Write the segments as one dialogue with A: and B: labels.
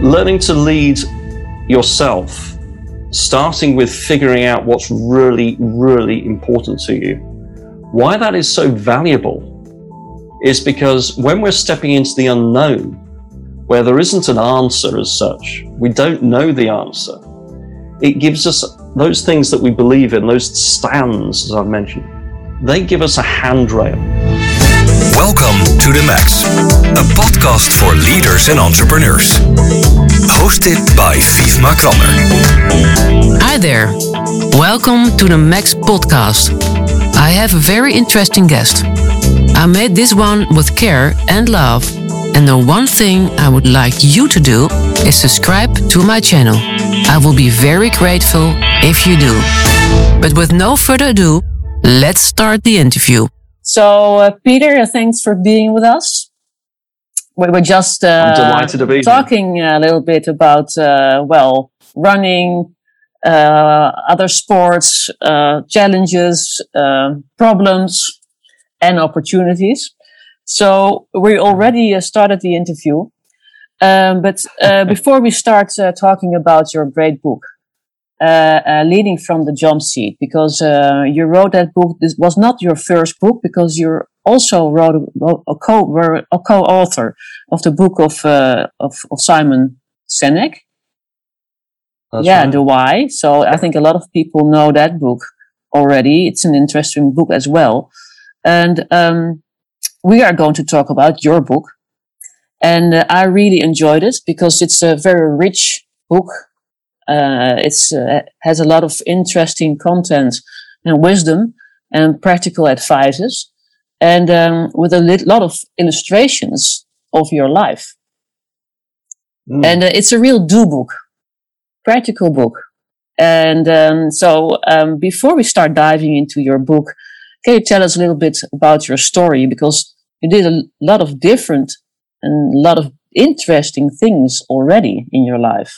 A: learning to lead yourself, starting with figuring out what's really, really important to you. Why that is so valuable is because when we're stepping into the unknown, where there isn't an answer as such, we don't know the answer, it gives us those things that we believe in, those stands, as I've mentioned, they give us a handrail.
B: Welcome to The Max, a podcast for leaders and entrepreneurs. Hosted by Fiefma Kranner.
C: Hi there. Welcome to the Max podcast. I have a very interesting guest. I made this one with care and love. And the one thing I would like you to do is subscribe to my channel. I will be very grateful if you do. But with no further ado, let's start the interview.
D: So, uh, Peter, thanks for being with us. We were just uh,
A: delighted to be
D: talking a little bit about, uh, well, running, uh, other sports, uh, challenges, uh, problems, and opportunities. So, we already started the interview. Um, but before we start talking about your great book, uh, uh, leading from the jump seat because uh, you wrote that book. This was not your first book because you also wrote a, a co were a co-author of the book of of, of, Simon Sinek.
A: That's
D: yeah,
A: right.
D: the why. So I think a lot of people know that book already. It's an interesting book as well, and um, we are going to talk about your book. And uh, I really enjoyed it because it's a very rich book uh, it's uh, has a lot of interesting content and wisdom and practical advices, and um, with a lit- lot of illustrations of your life.
A: Mm.
D: And uh, it's a real do book, practical book. And um, so, um, before we start diving into your book, can you tell us a little bit about your story? Because you did a lot of different and a lot of interesting things already in your life.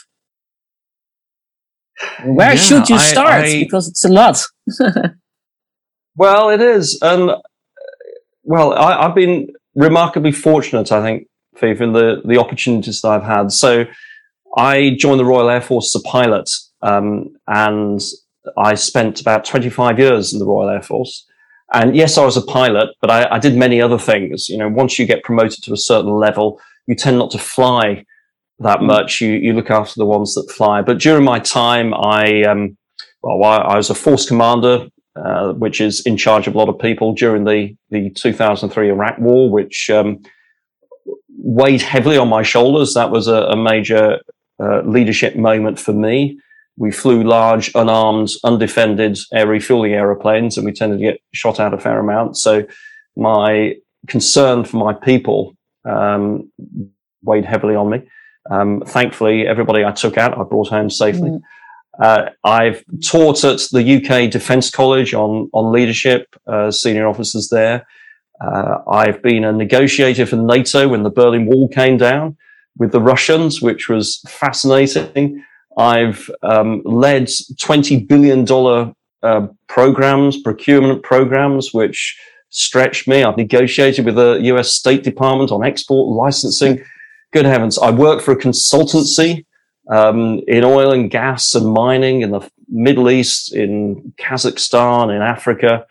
D: Where
A: Yeah,
D: should you start?
A: I-
D: because it's a lot.
A: Well, it is, and well, I, I've been remarkably fortunate, I think, Fief, in the the opportunities that I've had. So, I joined the Royal Air Force as a pilot, um, and I spent about 25 years in the Royal Air Force. And yes, I was a pilot, but I, I did many other things. You know, once you get promoted to a certain level, you tend not to fly that much. You you look after the ones that fly. But during my time, I um, well, I, I was a force commander, uh, which is in charge of a lot of people during the the 2003 Iraq War, which um, weighed heavily on my shoulders. That was a, a major uh, leadership moment for me. We flew large, unarmed, undefended air refueling aeroplanes, and we tended to get shot out a fair amount. So my concern for my people um, weighed heavily on me. Um, thankfully, everybody I took out, I brought home safely.
D: Mm.
A: Uh, I've taught at the UK Defence College on on leadership, uh, senior officers there. Uh, I've been a negotiator for NATO when the Berlin Wall came down with the Russians, which was fascinating. I've um, led twenty billion dollar uh, programs, procurement programs, which stretched me. I've negotiated with the US State Department on export licensing. Good heavens! I work for a consultancy um, in oil and gas and mining in the Middle East, in Kazakhstan, in Africa.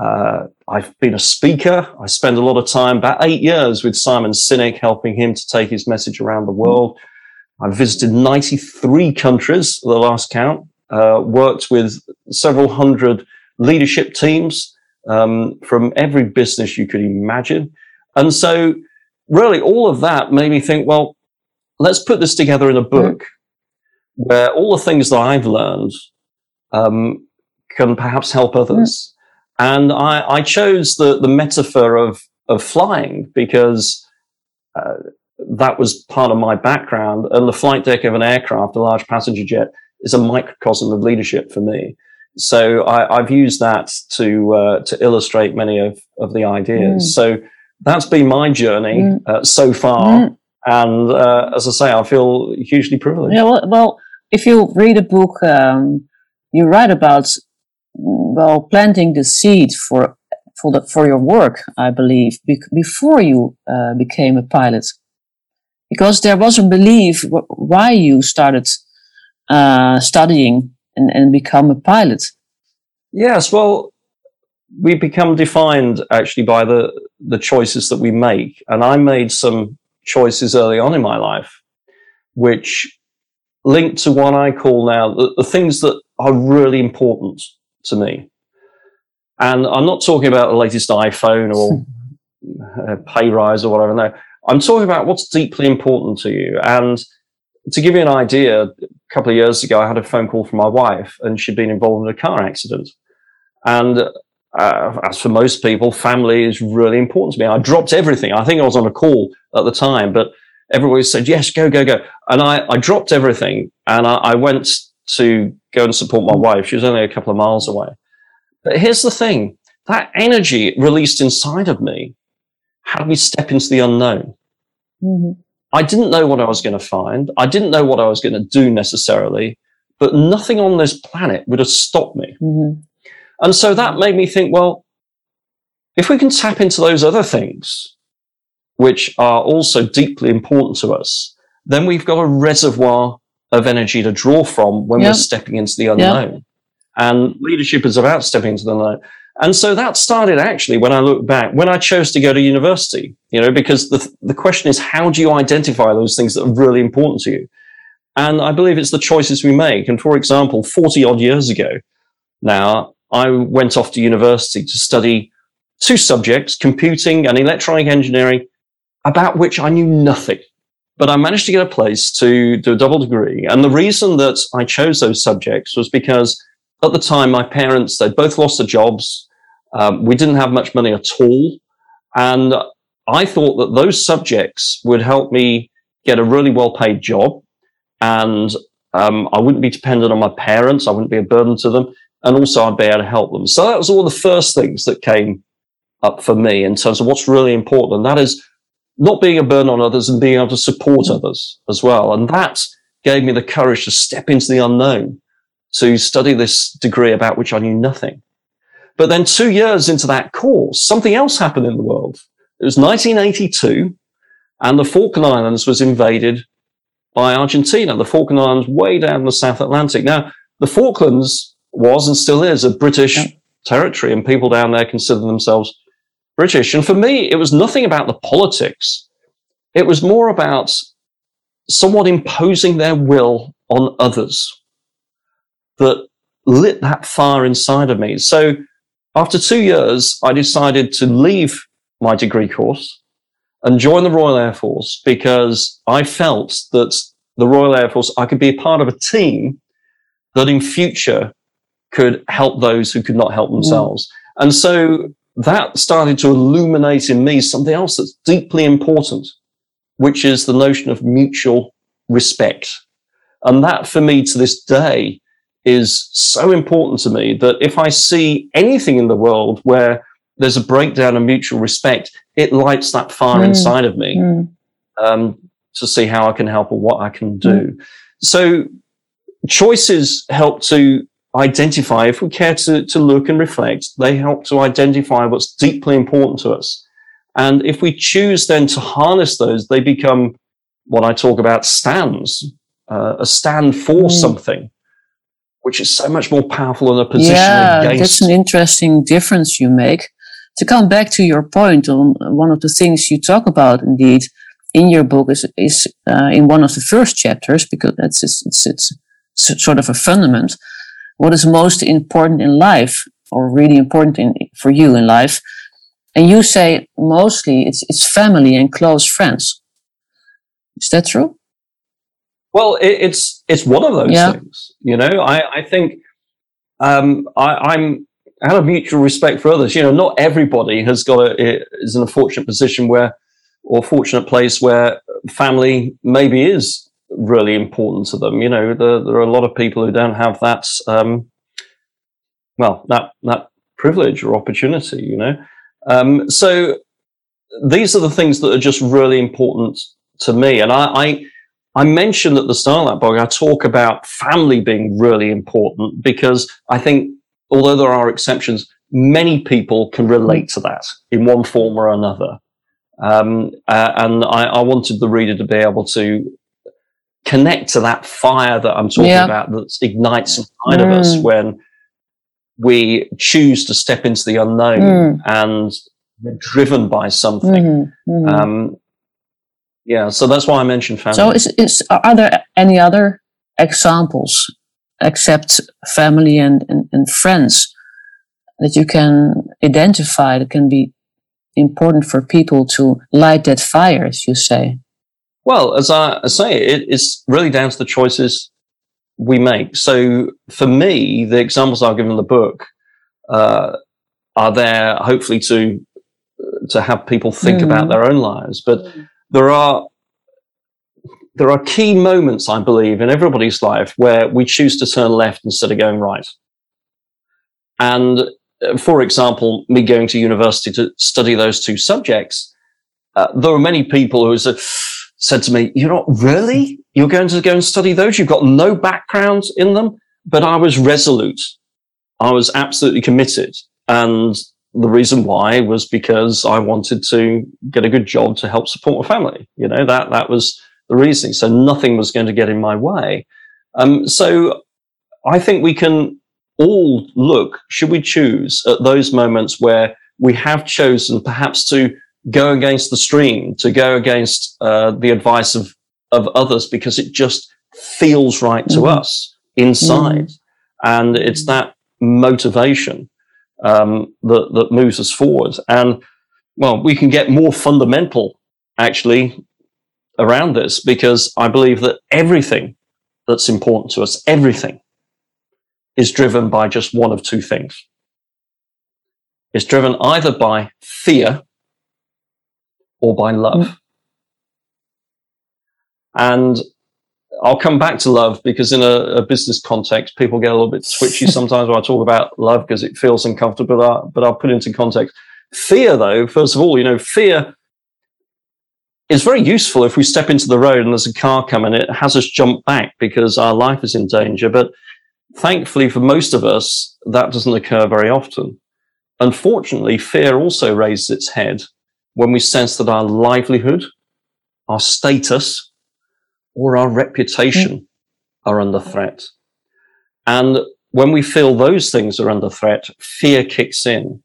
A: Uh, I've been a speaker. I spend a lot of time, about eight years, with Simon Sinek, helping him to take his message around the world. I've visited 93 countries, the last count, uh, worked with several hundred leadership teams um, from every business you could imagine. And so, really, all of that made me think, well, let's put this together in a book where all the things that I've learned um, can perhaps help others. And I, I chose the, the metaphor of, of flying because uh, that was part of my background. And the flight deck of an aircraft, a large passenger jet, is a microcosm of leadership for me. So I, I've used that to uh, to illustrate many of, of the ideas.
D: Mm.
A: So that's been my journey
D: Mm.
A: uh, so far.
D: Mm.
A: And uh, as I say, I feel hugely privileged.
D: Yeah, well, well, if you read a book, um, you write about well planting the seed for for the for your work. I believe bec- before you uh, became a pilot, because there was a belief why you started uh, studying and, and become a pilot.
A: Yes, well, we become defined actually by the the choices that we make, and I made some choices early on in my life, which linked to what I call now the, the things that are really important to me. And I'm not talking about the latest iPhone or uh, pay rise or whatever. No, I'm talking about what's deeply important to you. And to give you an idea, a couple of years ago, I had a phone call from my wife, and she'd been involved in a car accident. And uh, as for most people, family is really important to me. I dropped everything. I think I was on a call at the time, but everybody said, yes, go, go, go. And I, I dropped everything and I, I went to go and support my wife. She was only a couple of miles away. But here's the thing that energy released inside of me had me step into the unknown. Mm-hmm. I didn't know what I was going to find. I didn't know what I was going to do necessarily, but nothing on this planet would have stopped me. Mm-hmm. And so that made me think, well, if we can tap into those other things, which are also deeply important to us, then we've got a reservoir of energy to draw from when yep. we're stepping into the unknown. Yep. And leadership is about stepping into the unknown. And so that started actually when I look back, when I chose to go to university, you know, because the, the question is, how do you identify those things that are really important to you? And I believe it's the choices we make. And for example, 40 odd years ago now, I went off to university to study two subjects, computing and electronic engineering, about which I knew nothing. But I managed to get a place to do a double degree. And the reason that I chose those subjects was because at the time, my parents, they both lost their jobs. Um, we didn't have much money at all. And I thought that those subjects would help me get a really well paid job. And um, I wouldn't be dependent on my parents. I wouldn't be a burden to them. And also I'd be able to help them. So that was all the first things that came up for me in terms of what's really important. And that is not being a burden on others and being able to support others as well. And that gave me the courage to step into the unknown to study this degree about which I knew nothing. But then two years into that course, something else happened in the world. It was 1982 and the Falkland Islands was invaded by Argentina. The Falkland Islands way down the South Atlantic. Now, the Falklands was and still is a British yeah. territory and people down there consider themselves British. And for me, it was nothing about the politics. It was more about somewhat imposing their will on others that lit that fire inside of me. So after two years, I decided to leave my degree course and join the Royal Air Force because I felt that the Royal Air Force, I could be a part of a team that in future could help those who could not help themselves. Mm. And so that started to illuminate in me something else that's deeply important, which is the notion of mutual respect. And that for me to this day is so important to me that if I see anything in the world where there's a breakdown of mutual respect, it lights that fire mm. inside of me mm. um, to see how I can help or what I can do. Mm. So choices help to identify, if we care to, to look and reflect, they help to identify what's deeply important to us. And if we choose then to harness those, they become what I talk about stands, uh, a stand for mm. something which is so much more powerful than a position yeah, against.
D: that's an interesting difference you make. To come back to your point on one of the things you talk about, indeed, in your book is is uh, in one of the first chapters because that's it's, it's, it's sort of a fundament. What is most important in life, or really important in, for you in life? And you say mostly it's it's family and close friends. Is that true?
A: Well, it, it's it's one of those yeah. things. You know, I I think um, I, am out of mutual respect for others. You know, not everybody has got a is in a fortunate position where or fortunate place where family maybe is really important to them. You know, there, there are a lot of people who don't have that. Um, well, that that privilege or opportunity. You know, um, so these are the things that are just really important to me, and I, I I mentioned at the start of that book, I talk about family being really important because I think, although there are exceptions, many people can relate to that in one form or another. Um, uh, and I, I, wanted the reader to be able to connect to that fire that I'm talking yeah. about that ignites inside mm. of us mm. when we choose to step into the unknown mm. and we're driven by something. Mm-hmm. Mm-hmm. Um, yeah, so that's why I mentioned family.
D: So, is, is are there any other examples except family and, and, and friends that you can identify that can be important for people to light that fire, as you say?
A: Well, as I say, it, it's really down to the choices we make. So for me, the examples I've given in the book uh, are there hopefully to to have people think mm. about their own lives. But there are there are key moments, I believe, in everybody's life where we choose to turn left instead of going right. And uh, for example, me going to university to study those two subjects, uh, there are many people who said, said to me, you're not really? You're going to go and study those? You've got no background in them? But I was resolute. I was absolutely committed. And the reason why was because I wanted to get a good job to help support my family. You know, that, that was the reasoning. So nothing was going to get in my way. Um, so I think we can all look, should we choose at those moments where we have chosen perhaps to go against the stream, to go against uh, the advice of, of others because it just feels right to mm-hmm. us inside. Mm-hmm. And it's that motivation um, that, that moves us forward. And well, we can get more fundamental actually around this because I believe that everything that's important to us, everything is driven by just one of two things. It's driven either by fear or by love. Mm. And I'll come back to love because in a, a, business context, people get a little bit twitchy sometimes when I talk about love because it feels uncomfortable, but, I, but I'll put it into context. Fear, though, first of all, you know, fear is very useful if we step into the road and there's a car coming, it has us jump back because our life is in danger. But thankfully, for most of us, that doesn't occur very often. Unfortunately, fear also raises its head when we sense that our livelihood, our status, or our reputation mm. are under threat. And when we feel those things are under threat, fear kicks in.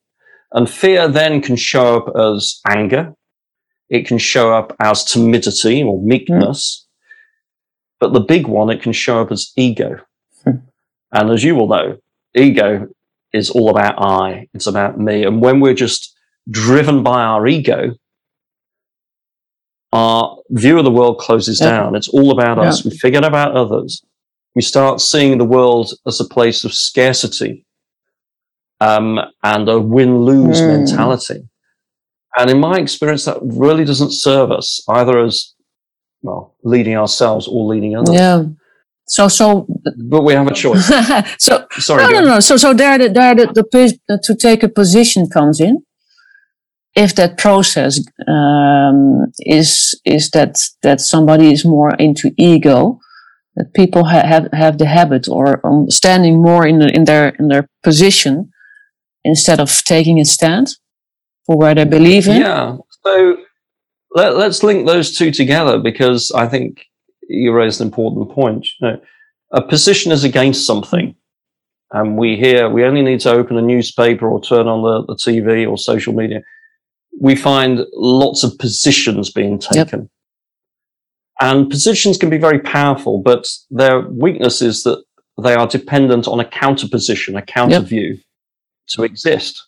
A: And fear then can show up as anger. It can show up as timidity or meekness. Mm. But the big one, it can show up as ego. And as you will know, ego is all about I. It's about me. And when we're just driven by our ego, our view of the world closes yeah. down. It's all about us. We forget about others. We start seeing the world as a place of scarcity um, and a win lose mm. mentality. And in my experience, that really doesn't serve us either as well leading ourselves or leading others.
D: Yeah. So, so,
A: but we have a choice.
D: so, sorry. No, no, no. So, so there, the, there, the, the, to take a position comes in if that process um, is is that that somebody is more into ego, that people ha- have have the habit or um, standing more in the, in their in their position instead of taking a stand for where they believe in.
A: Yeah. So let, us link those two together because I think you raised an important point. You know, a position is against something. And we hear we only need to open a newspaper or turn on the, the TV or social media we find lots of positions being taken. Yep. And positions can be very powerful, but their weakness is that they are dependent on a counter position, a counter yep. view to exist.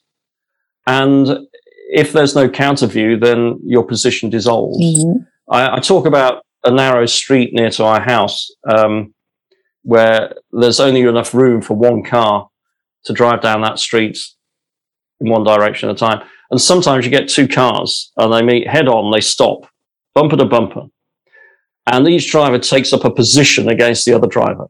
A: And if there's no counter view, then your position dissolves. Mm-hmm. I, I, talk about a narrow street near to our house um, where there's only enough room for one car to drive down that street in one direction at a time. And sometimes you get two cars and they meet head on, they stop, bumper to bumper. And each driver takes up a position against the other driver.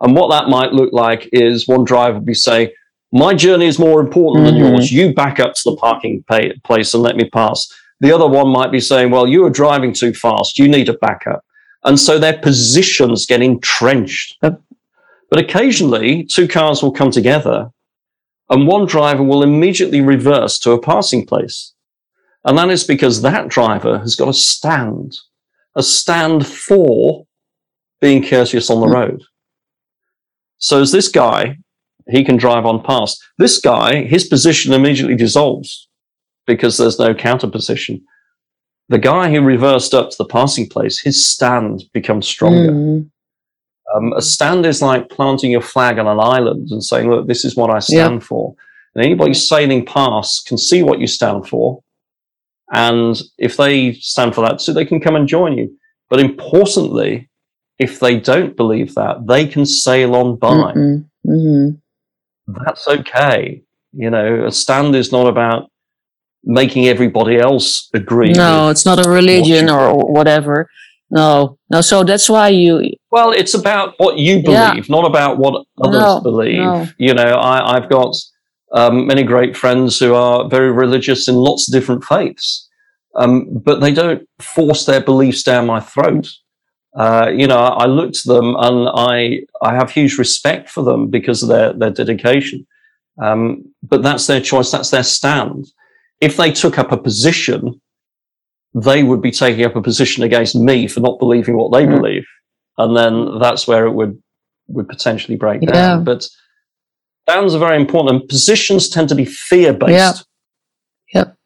A: And what that might look like is one driver would be saying, my journey is more important mm-hmm. than yours. You back up to the parking pay- place and let me pass. The other one might be saying, well, you are driving too fast. You need to back up. And so their positions get entrenched. But occasionally, two cars will come together and one driver will immediately reverse to a passing place. And that is because that driver has got a stand, a stand for being courteous on the road. So as this guy, he can drive on past. This guy, his position immediately dissolves because there's no counter position. The guy who reversed up to the passing place, his stand becomes stronger.
D: Mm.
A: Um, a stand is like planting your flag on an island and saying, look, this is what I stand for. And anybody sailing past can see what you stand for. And if they stand for that, so they can come and join you. But importantly, if they don't believe that, they can sail on by.
D: Mm-mm. Mhm.
A: That's okay. You know, a stand is not about making everybody else agree.
D: No, it's not a religion or whatever. No, no. So that's why you.
A: Well, it's about what you
D: Yeah.
A: believe, not about what others
D: No,
A: believe.
D: no.
A: You know, I, I've got um, many great friends who are very religious in lots of different faiths, um, but they don't force their beliefs down my throat. Uh, you know, I look to them and I I have huge respect for them because of their their dedication. Um, but that's their choice. That's their stand. If they took up a position, they would be taking up a position against me for not believing what they
D: Mm.
A: believe, and then that's where it would would potentially break
D: Yeah.
A: down. But stands are very important, and positions tend to be fear based.
D: Yeah. Yep.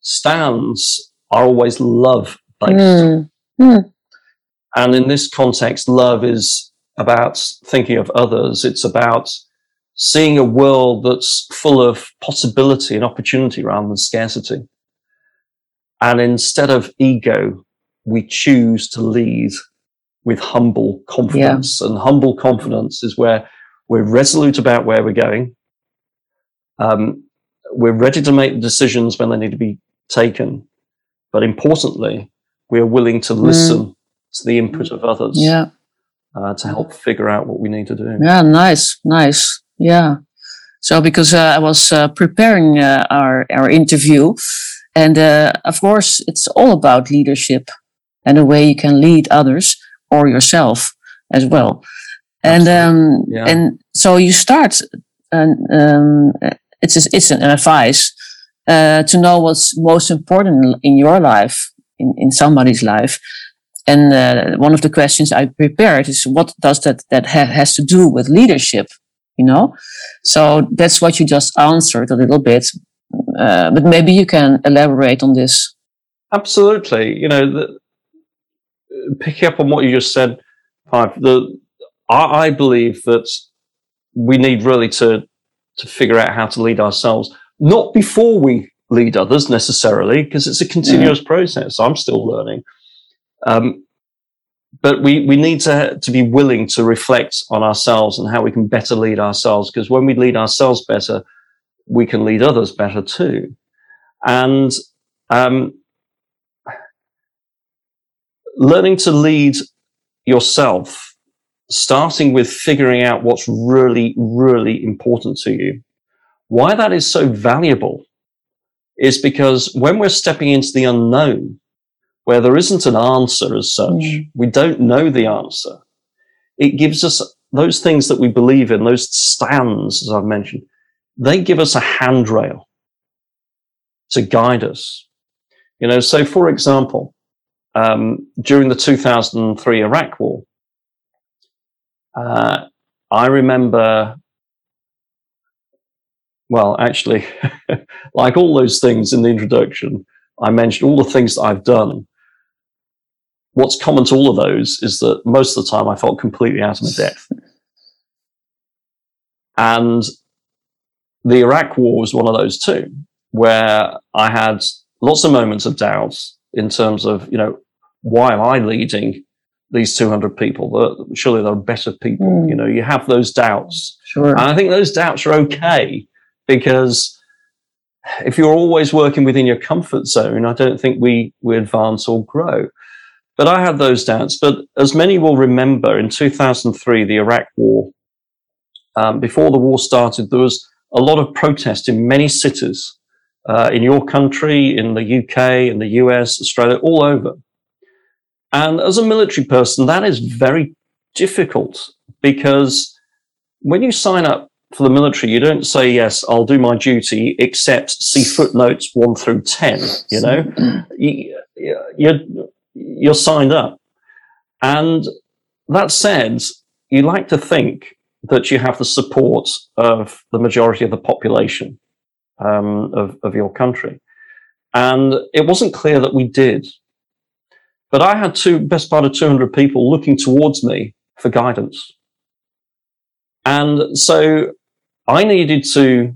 A: Stands are always love based.
D: Mm.
A: And in this context, love is about thinking of others. It's about seeing a world that's full of possibility and opportunity rather than scarcity. And instead of ego, we choose to lead with humble confidence. And humble confidence is where we're resolute about where we're going. Um, we're ready to make decisions when they need to be taken. But importantly, we're willing to listen to the input of others
D: Yeah.
A: uh, to help figure out what we need to do.
D: Yeah. Nice. Nice. Yeah. So because uh, I was uh, preparing uh, our our interview, and uh, of course it's all about leadership and the way you can lead others or yourself as well. And um,
A: Yeah.
D: and so you start, and um, it's a, it's an advice uh, to know what's most important in your life, in in somebody's life. And uh, one of the questions I prepared is, what does that that ha- has to do with leadership? You know, so that's what you just answered a little bit, uh, but maybe you can elaborate on this.
A: Absolutely. You know, the, picking up on what you just said, Pipe, the, I, I believe that we need really to, to figure out how to lead ourselves, not before we lead others necessarily, because it's a continuous process. I'm still learning. Um, but we, we need to, to be willing to reflect on ourselves and how we can better lead ourselves. Because when we lead ourselves better, we can lead others better too. And, um, learning to lead yourself, starting with figuring out what's really, really important to you. Why that is so valuable is because when we're stepping into the unknown, where there isn't an answer as such,
D: Mm.
A: we don't know the answer. It gives us those things that we believe in, those stands, as I've mentioned, they give us a handrail to guide us. You know, so for example, um, during the 2003 Iraq War, uh, I remember, well, actually, like all those things in the introduction, I mentioned all the things that I've done. What's common to all of those is that most of the time I felt completely out of my depth. And the Iraq War was one of those too, where I had lots of moments of doubt in terms of, you know, why am I leading these 200 people? Surely there are better people.
D: Mm.
A: You know, you have those doubts.
D: Sure.
A: And I think those doubts are okay because if you're always working within your comfort zone, I don't think we, we advance or grow. But I had those doubts. But as many will remember, in 2003, the Iraq War, um, before the war started, there was a lot of protest in many cities uh, in your country, in the UK, in the US, Australia, all over. And as a military person, that is very difficult because when you sign up for the military, you don't say, yes, I'll do my duty, except see footnotes one through 10, you know? you, you're, you're signed up. And that said, you like to think that you have the support of the majority of the population um, of, of your country. And it wasn't clear that we did. But I had two, best part of 200 people looking towards me for guidance. And so I needed to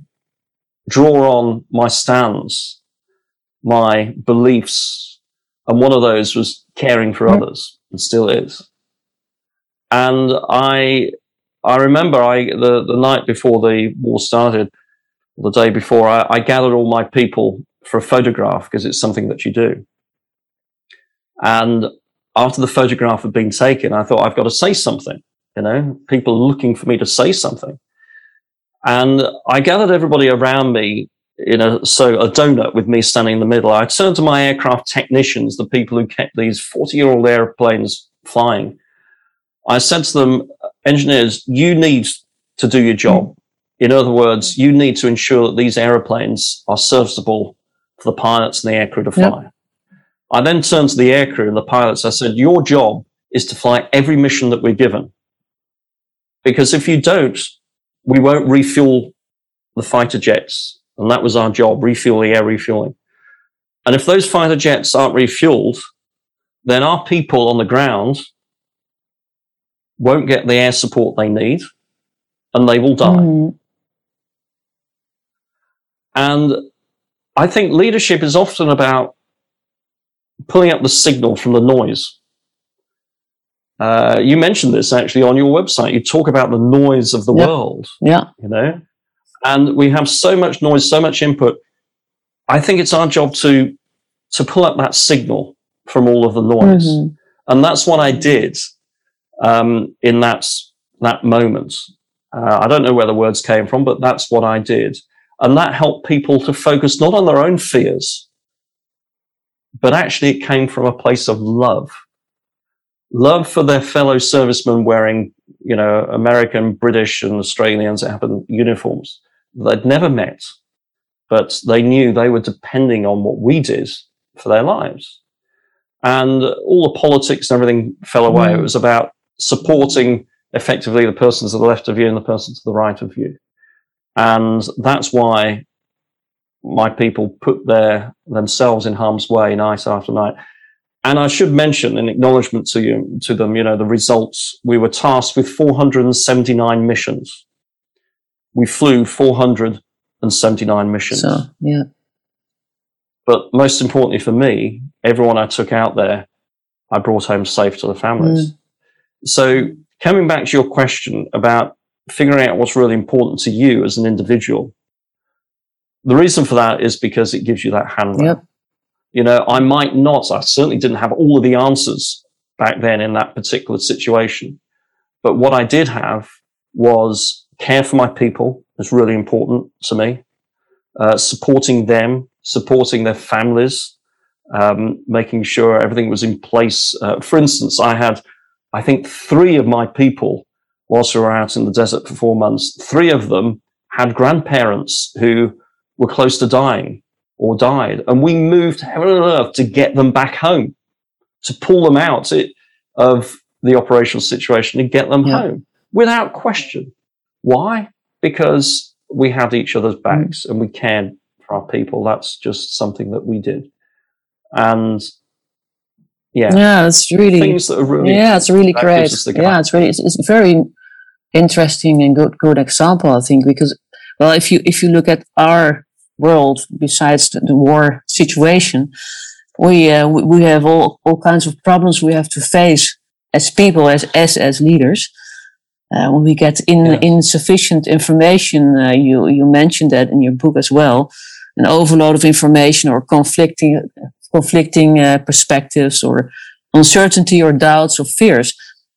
A: draw on my stands, my beliefs, and one of those was caring for others, and still is. And I, I remember I the, the night before the war started, the day before, I, I gathered all my people for a photograph because it's something that you do. And after the photograph had been taken, I thought I've got to say something. You know, people are looking for me to say something. And I gathered everybody around me in a, so a donut with me standing in the middle. I turned to my aircraft technicians, the people who kept these 40 year old airplanes flying. I said to them, engineers, you need to do your job. In other words, you need to ensure that these aeroplanes are serviceable for the pilots and the aircrew to fly. Yep. I then turned to the aircrew and the pilots. I said, your job is to fly every mission that we're given. Because if you don't, we won't refuel the fighter jets. And that was our job, refuel the air refueling. And if those fighter jets aren't refueled, then our people on the ground won't get the air support they need and they will die. Mm. And I think leadership is often about pulling up the signal from the noise. Uh, you mentioned this actually on your website. You talk about the noise of the world.
D: Yeah.
A: You know, and we have so much noise, so much input. I think it's our job to to pull up that signal from all of the noise, mm-hmm. and that's what I did um, in that that moment. Uh, I don't know where the words came from, but that's what I did, and that helped people to focus not on their own fears, but actually it came from a place of love love for their fellow servicemen wearing, you know, American, British, and Australians that happen uniforms they'd never met, but they knew they were depending on what we did for their lives. And all the politics and everything fell away. Mm. It was about supporting effectively the person to the left of you and the person to the right of you. And that's why my people put their themselves in harm's way night after night. And I should mention in acknowledgement to you, to them, you know, the results. We were tasked with 479 missions. We flew 479 missions.
D: So, yeah.
A: But most importantly for me, everyone I took out there, I brought home safe to the families. Mm. So coming back to your question about figuring out what's really important to you as an individual, the reason for that is because it gives you that handrail. Yep. You know, I might not, I certainly didn't have all of the answers back then in that particular situation. But what I did have was care for my people is really important to me. Uh, supporting them, supporting their families, um, making sure everything was in place. Uh, for instance, I had, I think, three of my people, whilst we were out in the desert for four months, three of them had grandparents who were close to dying or died. And we moved heaven and earth to get them back home, to pull them out of the operational situation and get them yeah. home without question. Why? Because we had each other's mm. backs and we cared for our people. That's just something that we did. And yeah,
D: yeah, it's really
A: things that are really
D: yeah, it's really great. Yeah, it's really it's, it's very interesting and good good example. I think because well, if you if you look at our world besides the, the war situation, we, uh, we, we have all, all kinds of problems we have to face as people, as as as leaders. Uh, when we get in, insufficient information, uh, you you mentioned that in your book as well, an overload of information or conflicting conflicting uh, perspectives or uncertainty or doubts or fears,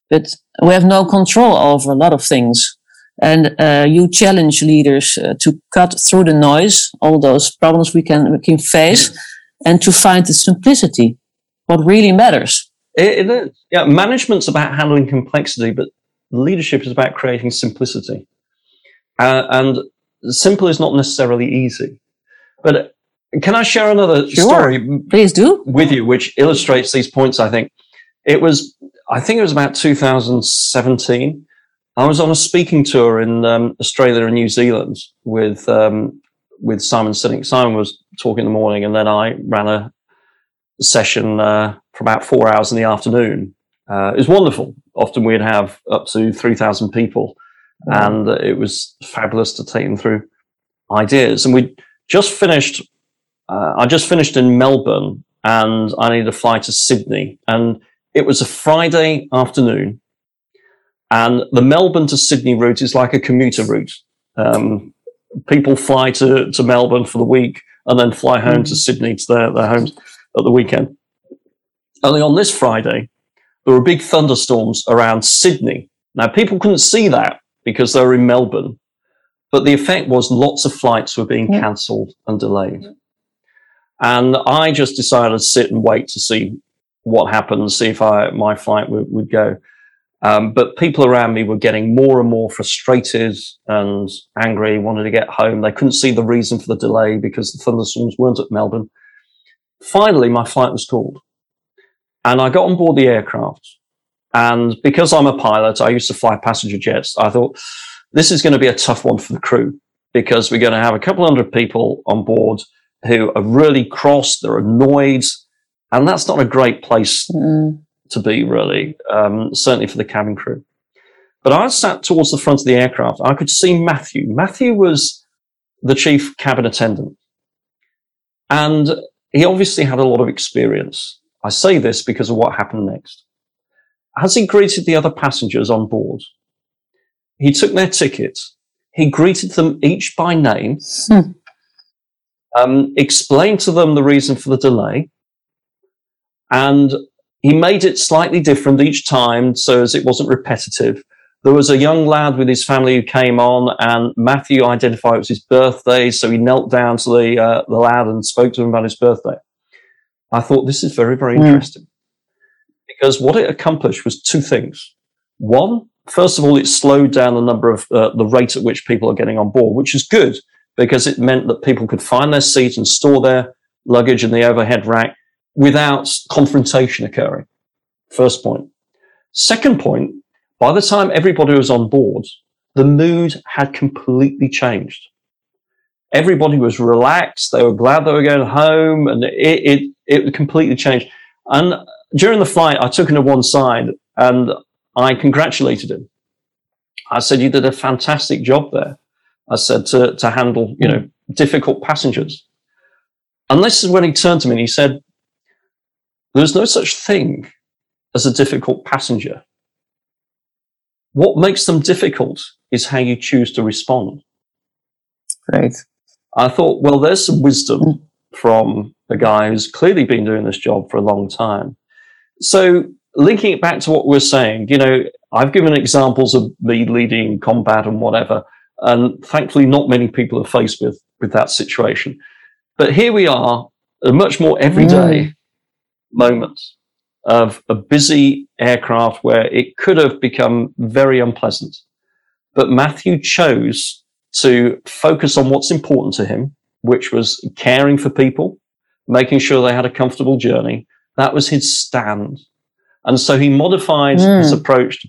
D: but we have no control over a lot of things. And uh, you challenge leaders uh, to cut through the noise, all those problems we can, we can face, and to find the simplicity, what really matters.
A: It, it is. Yeah, management's about handling complexity, but leadership is about creating simplicity. Uh, and simple is not necessarily easy. But can I share another
D: Sure.
A: story
D: Please do.
A: with you, which illustrates these points? I think it was, I think it was about 2017. I was on a speaking tour in um, Australia and New Zealand with um, with Simon Sinek. Simon was talking in the morning, and then I ran a session uh, for about four hours in the afternoon. Uh, it was wonderful. Often we'd have up to three thousand people, and uh, it was fabulous to take them through ideas. And we just finished. Uh, I just finished in Melbourne, and I needed to fly to Sydney, and it was a Friday afternoon. And the Melbourne to Sydney route is like a commuter route. Um, people fly to, to Melbourne for the week and then fly home to Sydney to their, their homes at the weekend. Only on this Friday, there were big thunderstorms around Sydney. Now, people couldn't see that because they were in Melbourne, but the effect was lots of flights were being
D: Yeah.
A: cancelled and delayed. And I just decided to sit and wait to see what happened, see if I, my flight would, would go. Um, but people around me were getting more and more frustrated and angry, wanted to get home. They couldn't see the reason for the delay because the thunderstorms weren't at Melbourne. Finally, my flight was called and I got on board the aircraft. And because I'm a pilot, I used to fly passenger jets. I thought this is going to be a tough one for the crew because we're going to have a couple hundred people on board who are really cross, they're annoyed, and that's not a great place
D: Mm.
A: to be, really, um, certainly for the cabin crew. But I sat towards the front of the aircraft. I could see Matthew. Matthew was the chief cabin attendant. And he obviously had a lot of experience. I say this because of what happened next. As he greeted the other passengers on board, he took their tickets, he greeted them each by name,
D: Hmm.
A: Um, explained to them the reason for the delay, and he made it slightly different each time so as it wasn't repetitive. There was a young lad with his family who came on, and Matthew identified it was his birthday, so he knelt down to the uh, the lad and spoke to him about his birthday. I thought this is very very
D: Mm.
A: interesting because what it accomplished was two things. One, first of all, it slowed down the number of uh, the rate at which people are getting on board, which is good because it meant that people could find their seat and store their luggage in the overhead rack without confrontation occurring. First point. Second point, by the time everybody was on board, the mood had completely changed. Everybody was relaxed. They were glad they were going home and it, it, it completely changed. And during the flight, I took him to one side and I congratulated him. I said, you did a fantastic job there. I said to, to handle, you know, difficult passengers. And this is when he turned to me and he said, there's no such thing as a difficult passenger. What makes them difficult is how you choose to respond.
D: Great.
A: I thought, well, there's some wisdom from a guy who's clearly been doing this job for a long time. So, linking it back to what we're saying, you know, I've given examples of me leading combat and whatever, and thankfully, not many people are faced with with that situation. But here we are, a much more everyday moment of a busy aircraft where it could have become very unpleasant. But Matthew chose to focus on what's important to him, which was caring for people, making sure they had a comfortable journey. That was his stand. And so he modified
D: Mm.
A: his approach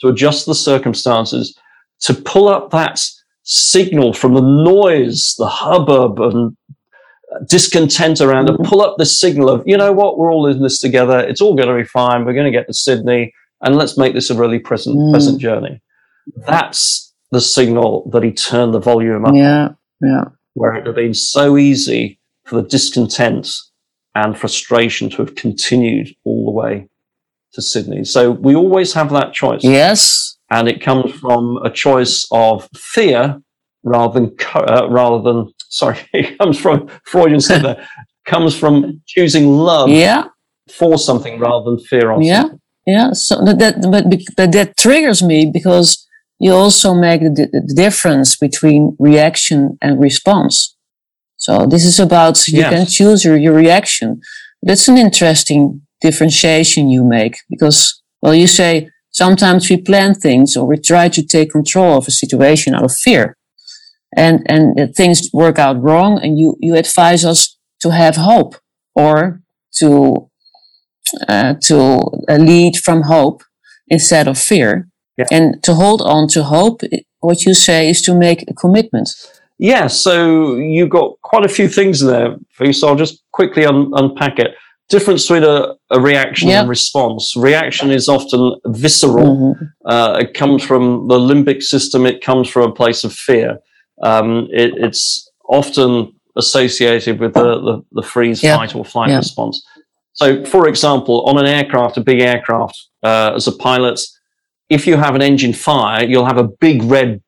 A: to adjust the circumstances, to pull up that signal from the noise, the hubbub and discontent around and pull up the signal of, you know what, we're all in this together. It's all going to be fine. We're going to get to Sydney and let's make this a really pleasant,
D: Mm.
A: pleasant journey. That's the signal that he turned the volume up
D: Yeah. Yeah.
A: where it had been so easy for the discontent and frustration to have continued all the way to Sydney. So we always have that choice.
D: Yes.
A: And it comes from a choice of fear rather than, uh, rather than, sorry, it comes from Freudian slip there, comes from choosing love
D: Yeah.
A: for something rather than fear of
D: Yeah.
A: something.
D: Yeah. So that, that but, but that triggers me because you also make the, the difference between reaction and response. So this is about you
A: Yes.
D: can choose your, your reaction. That's an interesting differentiation you make. Because well you say sometimes we plan things or we try to take control of a situation out of fear. And and things work out wrong and you you advise us to have hope or to uh, to uh, lead from hope instead of fear. Yeah. and to hold on to hope what you say is to make a commitment.
A: Yeah so you've got quite a few things there for you so i'll just quickly un- unpack it difference between a, a reaction yep. and response. Reaction is often visceral. Mm-hmm. Uh, it comes from the limbic system. It comes from a place of fear. Um, it, it's often associated with the, the, the freeze, yep. fight, or flight yep. response. So, for example, on an aircraft, a big aircraft, uh, as a pilot, if you have an engine fire, you'll have a big red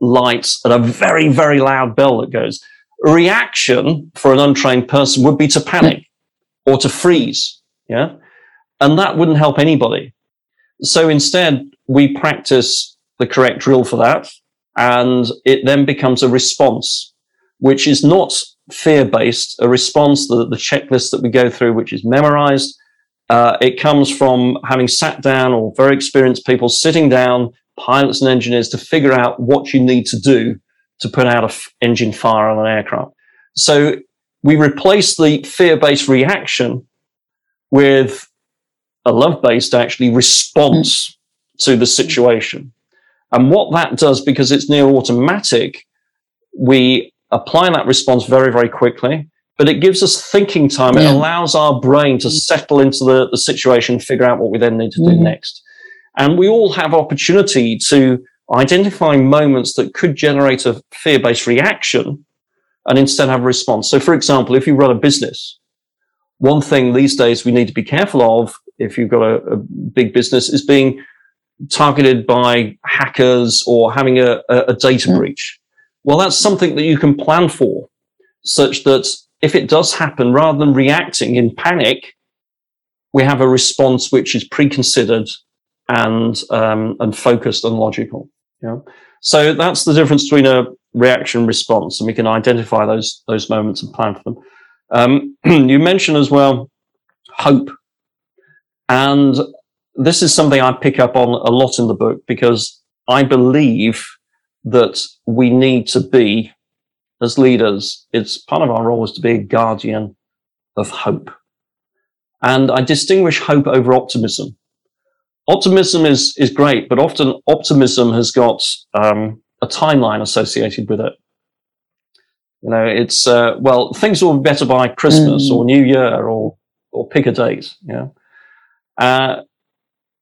A: light and a very, very loud bell that goes. A reaction for an untrained person would be to panic or to freeze. Yeah. And that wouldn't help anybody. So instead, we practice the correct drill for that. And it then becomes a response, which is not fear based, a response, the, the checklist that we go through, which is memorized. Uh, it comes from having sat down or very experienced people sitting down, pilots and engineers to figure out what you need to do to put out an f- engine fire on an aircraft. So we replace the fear-based reaction with a love-based actually response mm. to the situation. And what that does, because it's near automatic, we apply that response very, very quickly, but it gives us thinking time. Yeah. It allows our brain to settle into the, the situation, figure out what we then need to do mm. next. And we all have opportunity to identify moments that could generate a fear-based reaction and instead have a response. So, for example, if you run a business, one thing these days we need to be careful of if you've got a, a big business is being targeted by hackers or having a, a data mm. breach. Well, that's something that you can plan for such that if it does happen, rather than reacting in panic, we have a response which is pre-considered and um, and focused and logical. Yeah. So that's the difference between a reaction response, and we can identify those those moments and plan for them. Um, you mentioned as well hope, and this is something I pick up on a lot in the book because I believe that we need to be as leaders. It's part of our role is to be a guardian of hope, and I distinguish hope over optimism optimism is is great, but often optimism has got um, a timeline associated with it. You know, it's uh, well, things will be better by Christmas mm. or New Year or or pick a date. Yeah, uh,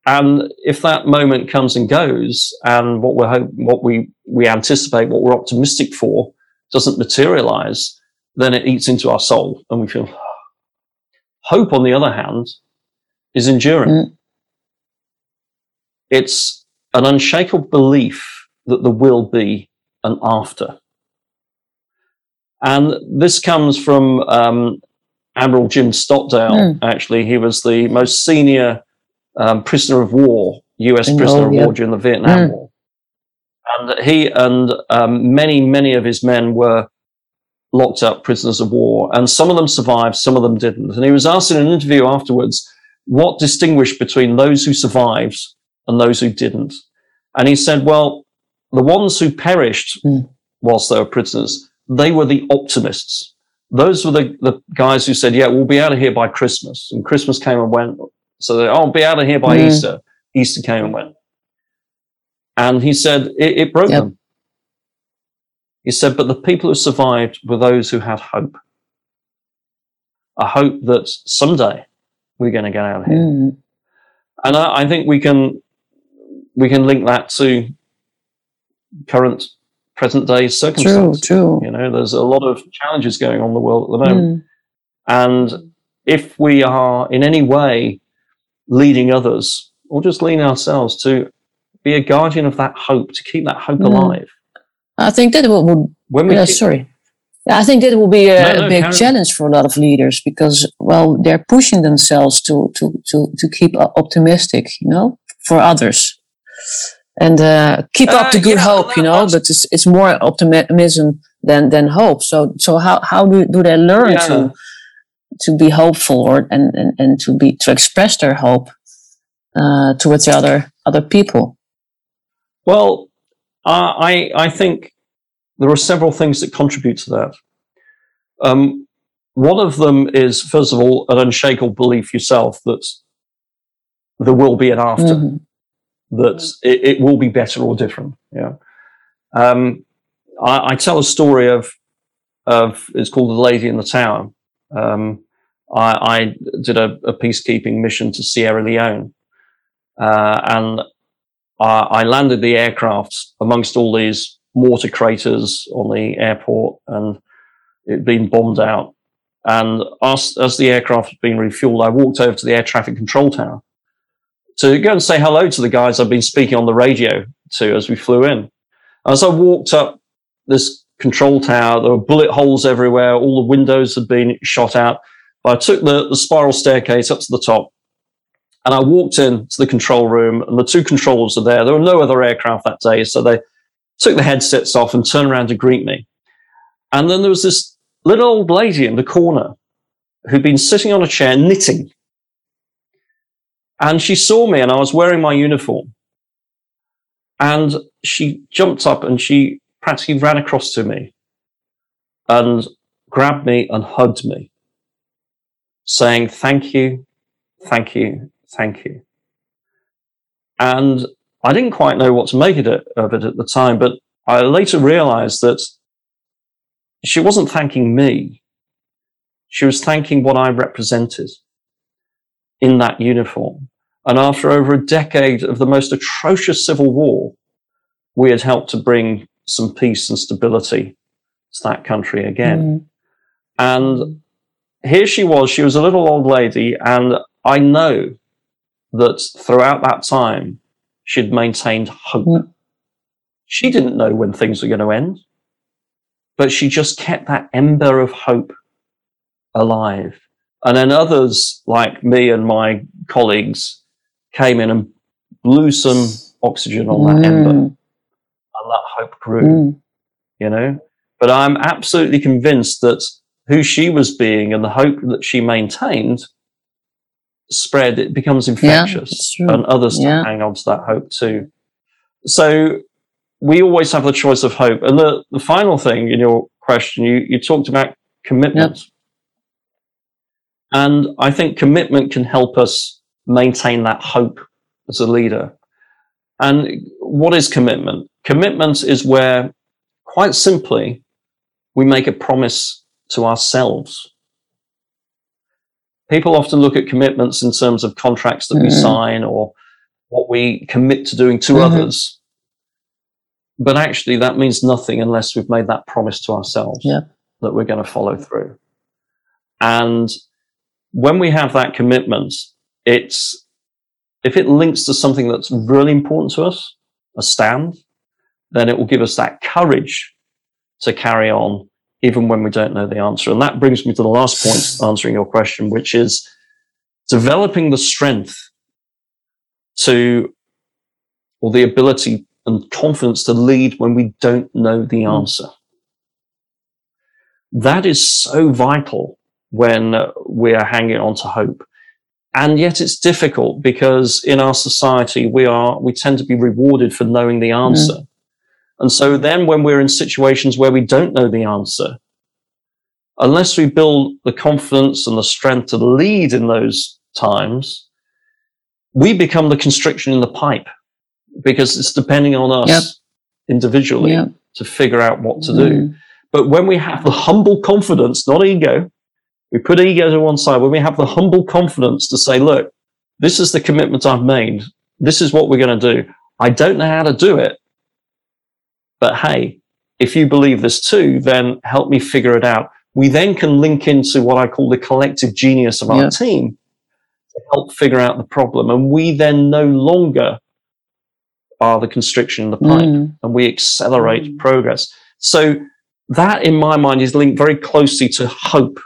A: and if that moment comes and goes, and what we hope, what we we anticipate, what we're optimistic for, doesn't materialize, then it eats into our soul, and we feel. Hope, on the other hand, is enduring. Mm. It's an unshakable belief that there will be an after. And this comes from um, Admiral Jim Stockdale, mm. actually. He was the most senior um, prisoner of war, US In prisoner of war during the Vietnam mm. War. And he and um, many, many of his men were locked up prisoners of war. And some of them survived, some of them didn't. And he was asked in an interview afterwards what distinguished between those who survived and those who didn't. And he said, well, the ones who perished mm. whilst they were prisoners, they were the optimists. Those were the, the guys who said, yeah, we'll be out of here by Christmas. And Christmas came and went. So they, oh, be out of here by mm. Easter. Easter came and went. And he said, it, it broke yep. them. He said, but the people who survived were those who had hope. A hope that someday we're going to get out of here. Mm. And I, I think we can we can link that to current present day circumstances.
D: True, true.
A: You know, there's a lot of challenges going on in the world at the moment. Mm. And if we are in any way leading others or just leading ourselves to be a guardian of that hope, to keep that hope mm. alive.
D: I think that will, when we yeah, keep, sorry. I think that will be a, no, no, big challenge for a lot of leaders because, well, they're pushing themselves to, to, to, to keep optimistic, you know, for others and uh, keep up the uh, good yeah, hope, you know. But it's it's more optimism than than hope. So so how how do do they learn yeah. to to be hopeful or and, and and to be to express their hope uh, towards the other other people?
A: Well, I I think there are several things that contribute to that. Um, one of them is, first of all, an unshakable belief yourself that there will be an after, mm-hmm. That it, it, will be better or different. Yeah. Um, I, I, tell a story of of it's called The Lady in the Tower. Um, I, I, did a, a, peacekeeping mission to Sierra Leone, uh, and I, I, landed the aircraft amongst all these mortar craters on the airport, and it had been bombed out. And as, as the aircraft had been refueled, I walked over to the air traffic control tower to go and say hello to the guys I've been speaking on the radio to as we flew in. As I walked up this control tower. There were bullet holes everywhere. All the windows had been shot out. But I took the, the spiral staircase up to the top and I walked in to the control room and the two controllers are there. There were no other aircraft that day. So they took the headsets off and turned around to greet me. And then there was this little old lady in the corner who'd been sitting on a chair knitting. And she saw me and I was wearing my uniform. And she jumped up and she practically ran across to me and grabbed me and hugged me, saying, Thank you, thank you, thank you. And I didn't quite know what to make of it, at the time, but I later realized that she wasn't thanking me. She was thanking what I represented in that uniform. And after over a decade of the most atrocious civil war, we had helped to bring some peace and stability to that country again. Mm. And here she was, she was a little old lady, and I know that throughout that time, she'd maintained hope. Mm. She didn't know when things were going to end, but she just kept that ember of hope alive. And then others like me and my colleagues came in and blew some oxygen on that mm. ember and that hope grew, mm. you know. But I'm absolutely convinced that who she was being and the hope that she maintained spread, it becomes infectious yeah, and others yeah. hang on to that hope too. So we always have the choice of hope. And the, the final thing in your question, you, you talked about commitment. Yep. And I think commitment can help us maintain that hope as a leader. And what is commitment? Commitment is where, quite simply, we make a promise to ourselves. People often look at commitments in terms of contracts that mm-hmm. we sign or what we commit to doing to mm-hmm. others. But actually, that means nothing unless we've made that promise to ourselves yeah. that we're going to follow through. And when we have that commitment, it's if it links to something that's really important to us, a stand, then it will give us that courage to carry on even when we don't know the answer. And that brings me to the last point answering your question, which is developing the strength to, or the ability and confidence to lead when we don't know the hmm. answer. That is so vital when we are hanging on to hope. And yet it's difficult because in our society, we are, we tend to be rewarded for knowing the answer. Mm. And so then when we're in situations where we don't know the answer, unless we build the confidence and the strength to lead in those times, we become the constriction in the pipe because it's depending on us yep. individually yep. to figure out what to mm. do. But when we have the humble confidence, not ego, we put ego to one side, when we have the humble confidence to say, look, this is the commitment I've made. This is what we're going to do. I don't know how to do it, but hey, if you believe this too, then help me figure it out. We then can link into what I call the collective genius of our yeah. team to help figure out the problem. And we then no longer are the constriction in the pipe mm. and we accelerate mm. progress. So that in my mind is linked very closely to hope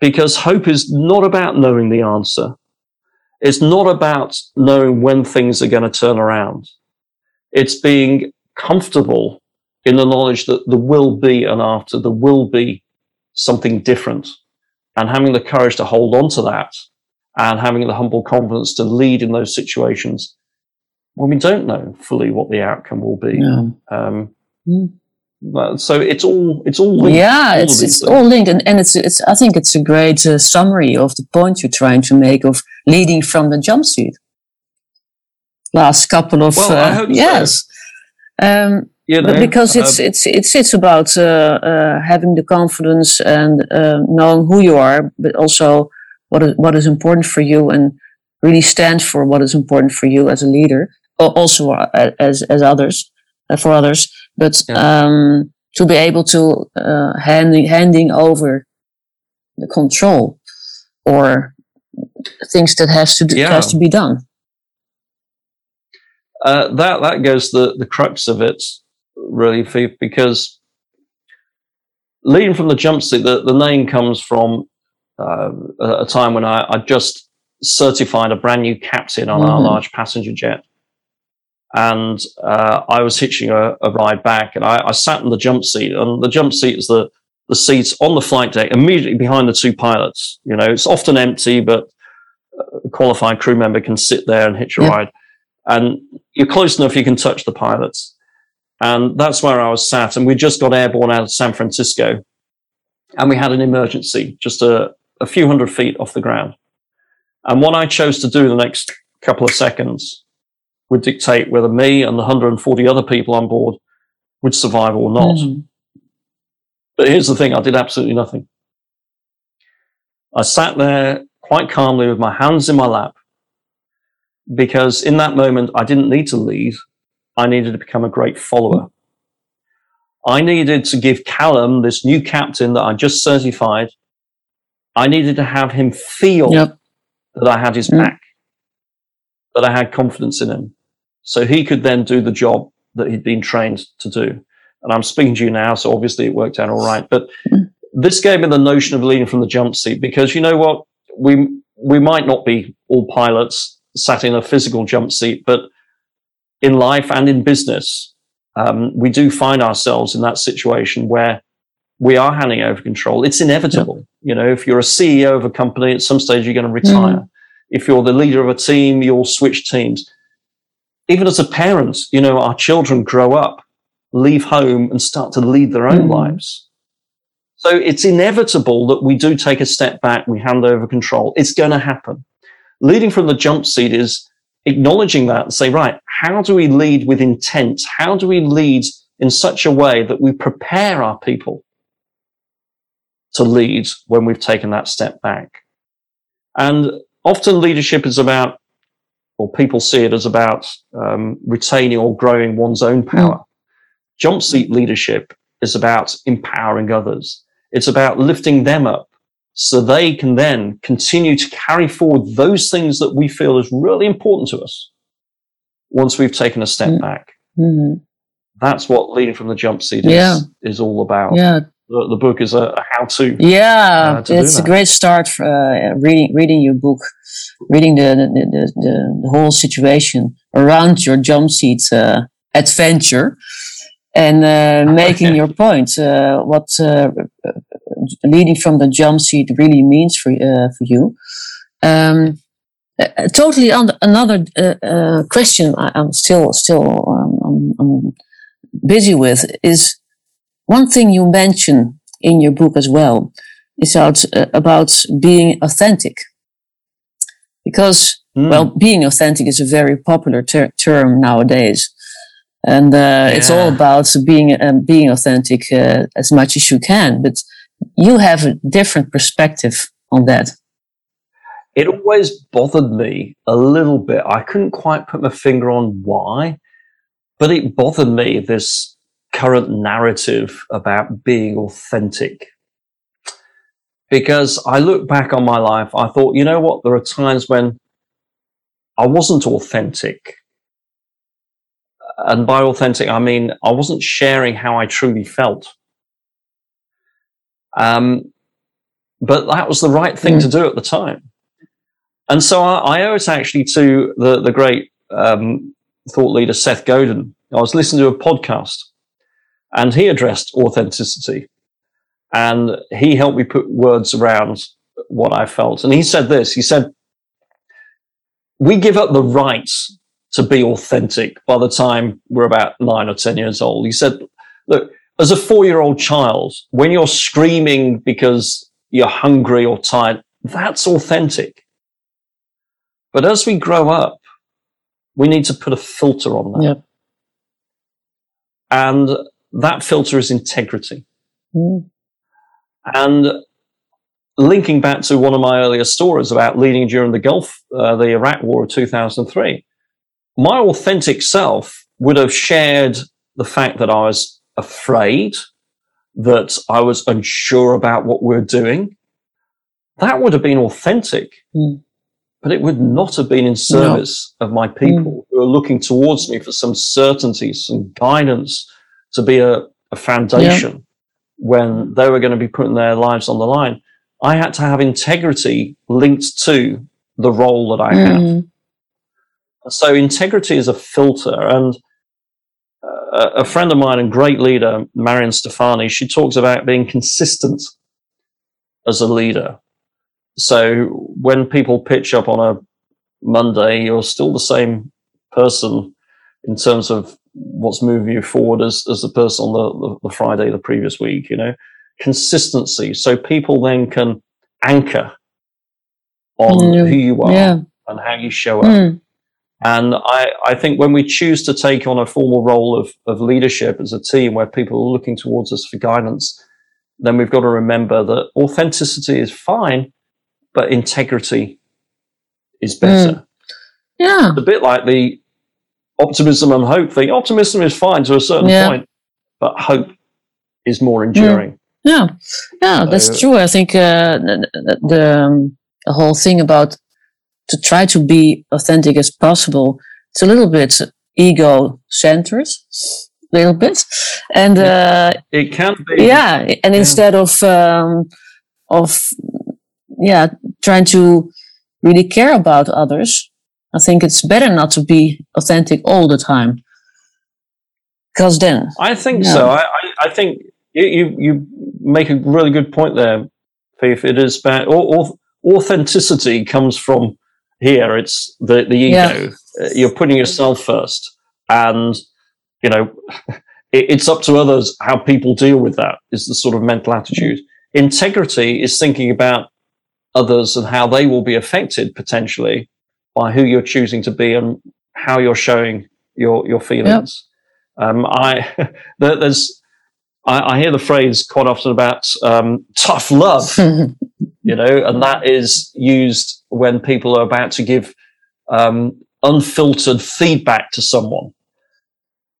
A: because hope is not about knowing the answer. It's not about knowing when things are going to turn around. It's being comfortable in the knowledge that there will be an after, there will be something different, and having the courage to hold on to that and having the humble confidence to lead in those situations when we don't know fully what the outcome will be.
D: Yeah.
A: Um,
D: Mm.
A: But- so it's all it's all linked,
D: yeah,
A: all
D: it's it's
A: things.
D: all linked, and, and it's it's. I think it's a great uh, summary of the point you're trying to make of leading from the jump seat. Last couple of
A: Well,
D: uh,
A: hope so.
D: yes, um,
A: you
D: but
A: know,
D: because it's
A: uh,
D: it's it's it's about uh, uh, having the confidence and uh, knowing who you are, but also what is what is important for you, and really stand for what is important for you as a leader, al- also as as others uh, for others, but um, to be able to uh, handing handing over the control or things that has to do,
A: Yeah.
D: has to be done.
A: uh, that that goes the the crux of it, really, because leading from the jump seat, the, the name comes from uh, a time when I, I just certified a brand new captain on our
D: Mhm.
A: large passenger jet. And uh, I was hitching a, a ride back, and I, I sat in the jump seat. And the jump seat is the the seat on the flight deck, immediately behind the two pilots. You know, it's often empty, but a qualified crew member can sit there and hitch a
D: Yeah.
A: ride. And you're close enough, you can touch the pilots. And that's where I was sat. And we just got airborne out of San Francisco. And we had an emergency just a, a few hundred feet off the ground. And what I chose to do the next couple of seconds would dictate whether me and the 140 other people on board would survive or not.
D: Mhm.
A: But here's the thing I did absolutely nothing. I sat there quite calmly with my hands in my lap because in that moment I didn't need to lead. I needed to become a great follower. I needed to give Callum, this new captain that I just certified, I needed to have him feel
D: Yep.
A: that I had his
D: Mm.
A: back, that I had confidence in him. So he could then do the job that he'd been trained to do. And I'm speaking to you now, so obviously it worked out all right. But
D: Mm.
A: this gave me the notion of leading from the jump seat because you know what? We, we might not be all pilots sat in a physical jump seat, but in life and in business, um, we do find ourselves in that situation where we are handing over control. It's inevitable. You know, if you're a CEO of a company, at some stage you're going to retire. If you're the leader of a team, you'll switch teams. Even as a parent, you know, our children grow up, leave home, and start to lead their own
D: Mhm.
A: lives. So it's inevitable that we do take a step back, we hand over control. It's going to happen. Leading from the jump seat is acknowledging that and say, right, how do we lead with intent? How do we lead in such a way that we prepare our people to lead when we've taken that step back? And often leadership is about, or people see it as about um, retaining or growing one's own power. Jump seat leadership is about empowering others. It's about lifting them up so they can then continue to carry forward those things that we feel is really important to us once we've taken a step
D: Mm.
A: back.
D: Mhm.
A: That's what leading from the jump seat is,
D: Yeah.
A: is all about.
D: Yeah,
A: The, the book is a, a how-to.
D: Yeah,
A: uh, to
D: it's a great start for uh, reading reading your book, reading the the, the, the, the whole situation around your jump seat uh, adventure, and uh, making your point. Uh, what uh, leading from the jump seat really means for uh, for you. Um, uh, totally on another uh, uh, question I, I'm still still um, I'm, I'm busy with is one thing you mention in your book as well is about, uh, about being authentic. Because,
A: Mm.
D: well, being authentic is a very popular ter- term nowadays. And uh, it's all about being, um, being authentic uh, as much as you can. But you have a different perspective on that.
A: it always bothered me a little bit. I couldn't quite put my finger on why, but it bothered me this current narrative about being authentic. Because I look back on my life, I thought, you know what? There are times when I wasn't authentic. And by authentic, I mean I wasn't sharing how I truly felt. Um, but that was the right thing
D: Mm.
A: to do at the time. And so I, I owe it actually to the, the great um, thought leader Seth Godin. I was listening to a podcast and he addressed authenticity and he helped me put words around what I felt. And he said this he said, we give up the right to be authentic by the time we're about nine or 10 years old. He said, look, as a four year old child, when you're screaming because you're hungry or tired, that's authentic. But as we grow up, we need to put a filter on that.
D: Yep.
A: And that filter is integrity.
D: Mm.
A: And linking back to one of my earlier stories about leading during the Gulf, uh, the Iraq War of 2003, my authentic self would have shared the fact that I was afraid, that I was unsure about what we we're doing. That would have been authentic,
D: Mm.
A: but it would not have been in service of my people who are looking towards me for some certainty, some guidance to be a, a foundation when they were going to be putting their lives on the line. I had to have integrity linked to the role that I have.
D: Mm.
A: So integrity is a filter. And uh, a friend of mine and great leader, Marion Stefani, she talks about being consistent as a leader. So when people pitch up on a Monday, you're still the same person in terms of what's moving you forward as, as the person on the, the, the Friday the previous week, you know, consistency. So people then can anchor on
D: Mm,
A: who you are
D: Yeah.
A: and how you show up.
D: Mm.
A: And I, I think when we choose to take on a formal role of, of leadership as a team where people are looking towards us for guidance, then we've got to remember that authenticity is fine, but integrity is better.
D: Yeah.
A: It's a bit like the optimism and hope thing. Optimism is fine to a certain
D: Yeah.
A: point, but hope is more enduring.
D: Yeah, yeah, that's true. I think uh, the the, the, um, the whole thing about to try to be authentic as possible. It's a little bit ego centered, a little bit, and uh,
A: It can be.
D: yeah, and instead of um, of yeah trying to really care about others, I think it's better not to be authentic all the time. Because then,
A: I think so. I, I, I think you, you you make a really good point there, Faith. It is about au- au- authenticity comes from here. It's the the ego.
D: Yeah.
A: Uh, You're putting yourself first, and you know it, it's up to others how people deal with that. Is the sort of mental attitude. Integrity is thinking about others and how they will be affected potentially by who you're choosing to be and how you're showing your your feelings. Um, I there's I, I hear the phrase quite often about um, tough love, you know, and that is used when people are about to give um, unfiltered feedback to someone.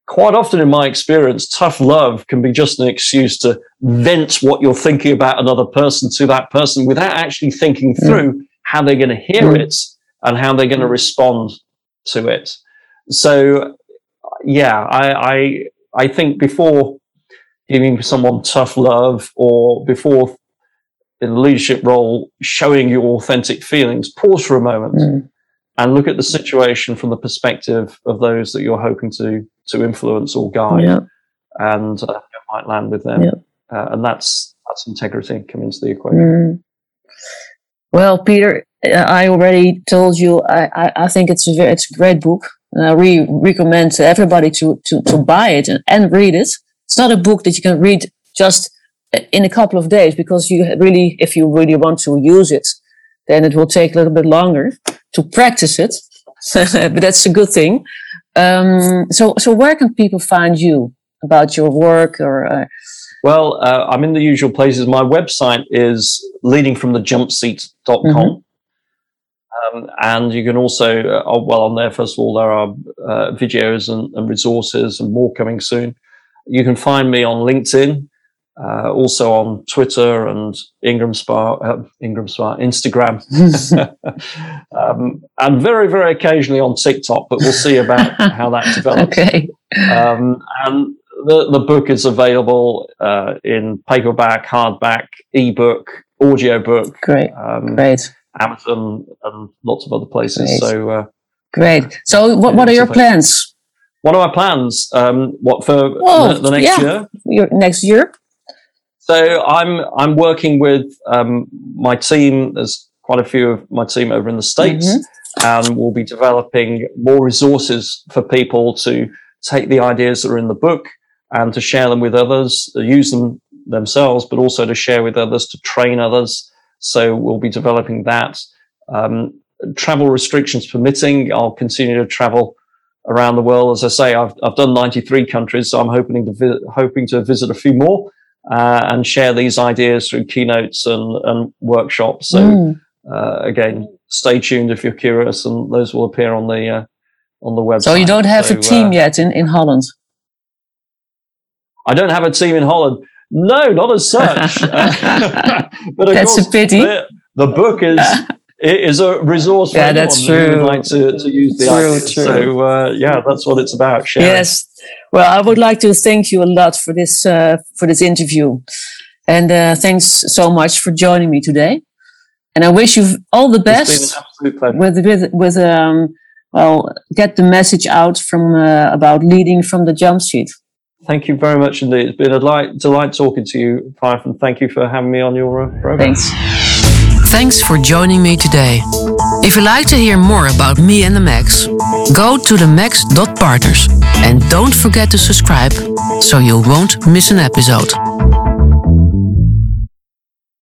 A: Quite often, in my experience, tough love can be just an excuse to vent what you're thinking about another person to that person without actually thinking through how they're going to hear
D: Mm.
A: it and how they're going to respond to it. So, yeah, I, I, I think before giving someone tough love or before in a leadership role showing your authentic feelings, pause for a moment
D: Mm.
A: and look at the situation from the perspective of those that you're hoping to to influence or guide
D: yeah,
A: and uh, might land with them.
D: Yeah.
A: Uh, and that's that's integrity coming into the equation.
D: Mm. Well, Peter, I already told you. I, I, I think it's a very, it's a great book, and I really recommend to everybody to to to buy it and, and read it. It's not a book that you can read just in a couple of days because you really, if you really want to use it, then it will take a little bit longer to practice it. but that's a good thing. Um, so, so where can people find you about your work or? Uh,
A: Well, uh, I'm in the usual places. My website is leadingfromthejumpseat.com.
D: Mhm.
A: Um, and you can also, uh, oh, well, on there, first of all, there are uh, videos and, and resources and more coming soon. You can find me on LinkedIn, uh, also on Twitter and Ingram Spa, uh, Ingram Spa, Instagram, um, and very, very occasionally on TikTok, but we'll see about how that develops.
D: okay.
A: Um, and the, the book is available uh, in paperback, hardback, ebook, audiobook,
D: Great.
A: um,
D: Great.
A: Amazon, and lots of other places.
D: Great.
A: So, uh,
D: Great. So, what, what are your plans?
A: what are my plans? Um, what for the, the next
D: yeah.
A: year?
D: Your next year?
A: So, I'm I'm working with um, my team. There's quite a few of my team over in the states,
D: Mhm.
A: and we'll be developing more resources for people to take the ideas that are in the book and to share them with others, use them themselves, but also to share with others, to train others. So we'll be developing that. Um, travel restrictions permitting, I'll continue to travel around the world. As I say, I've, I've done 93 countries, so I'm hoping to vi- hoping to visit a few more uh, and share these ideas through keynotes and, and workshops. So mm. uh, again, stay tuned if you're curious, and those will appear on the uh, on the website.
D: So you don't have so, a team uh, yet in in Holland.
A: I don't have a team in Holland. No, not as such.
D: but that's course, a pity.
A: The, the book is it is a resource for
D: yeah, that's true.
A: like to, to use the true, true. So uh, yeah, that's what it's about. Sharing.
D: Yes. Well, I would like to thank you a lot for this uh, for this interview, and uh, thanks so much for joining me today. And I wish you all the best with with with um well get the message out from uh, about leading from the jump seat.
A: Thank you very much indeed. It's been a delight, delight talking to you, Fife, and thank you for having me on your uh, program.
D: Thanks.
C: Thanks for joining me today. If you'd like to hear more about me and the Max, go to themax.partners and don't forget to subscribe so you won't miss an episode.